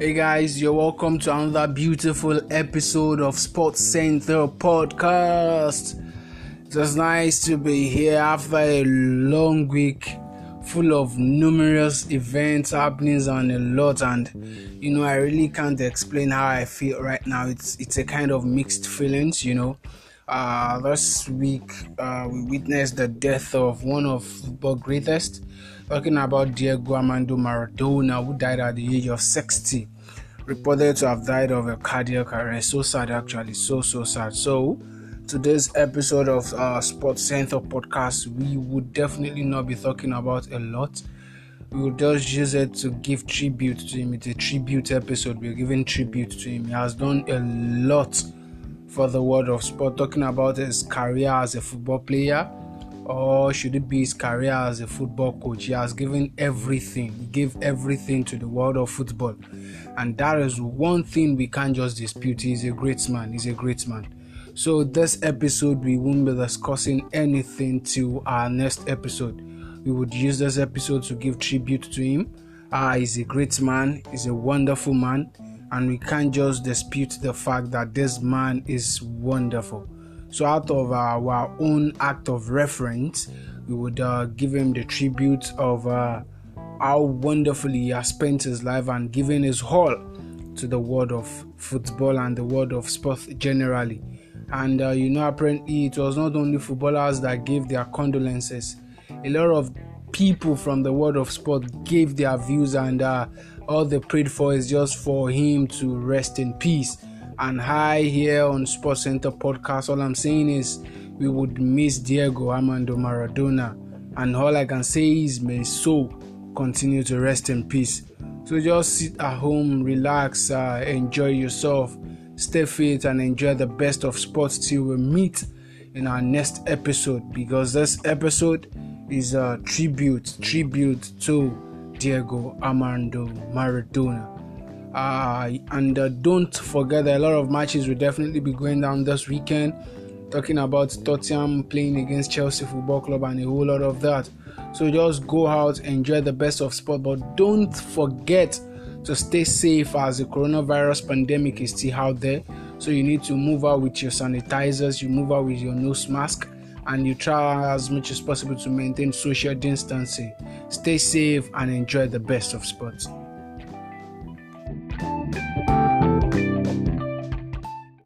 Hey guys, you're welcome to another beautiful episode of Sports Center Podcast. It's just nice to be here after a long week full of numerous events, happenings, and a lot. And you know, I really can't explain how I feel right now. It's it's a kind of mixed feelings, you know. Uh, this week, uh, we witnessed the death of one of the greatest. Talking about Diego Armando Maradona, who died at the age of 60, reported to have died of a cardiac arrest. So sad, actually, so so sad. So, today's episode of uh, Sports Center podcast, we would definitely not be talking about a lot. We will just use it to give tribute to him. It's a tribute episode. We're giving tribute to him. He has done a lot for the world of sport, talking about his career as a football player, or should it be his career as a football coach? He has given everything, he gave everything to the world of football, and that is one thing we can't just dispute. He's a great man, he's a great man. So, this episode, we won't be discussing anything to our next episode. We would use this episode to give tribute to him. Uh, he's a great man, he's a wonderful man and we can't just dispute the fact that this man is wonderful. So, out of our, own act of reference, we would uh, give him the tribute of uh, how wonderfully he has spent his life and given his all to the world of football and the world of sport generally. And uh, you know, apparently, it was not only footballers that gave their condolences, a lot of people from the world of sport gave their views and uh, all they prayed for is just for him to rest in peace. And hi here on Sports Center Podcast, all I'm saying is we would miss Diego Armando Maradona. And all I can say is may soul continue to rest in peace. So just sit at home, relax, uh, enjoy yourself, stay fit, and enjoy the best of sports till we meet in our next episode. Because this episode is a tribute, tribute to Diego Armando Maradona. Uh, and uh, don't forget that a lot of matches will definitely be going down this weekend. Talking about Tottenham playing against Chelsea Football Club and a whole lot of that. So just go out, enjoy the best of sport, but don't forget to stay safe as the coronavirus pandemic is still out there. So you need to move out with your sanitizers, you move out with your nose mask and you try as much as possible to maintain social distancing. Stay safe and enjoy the best of sports.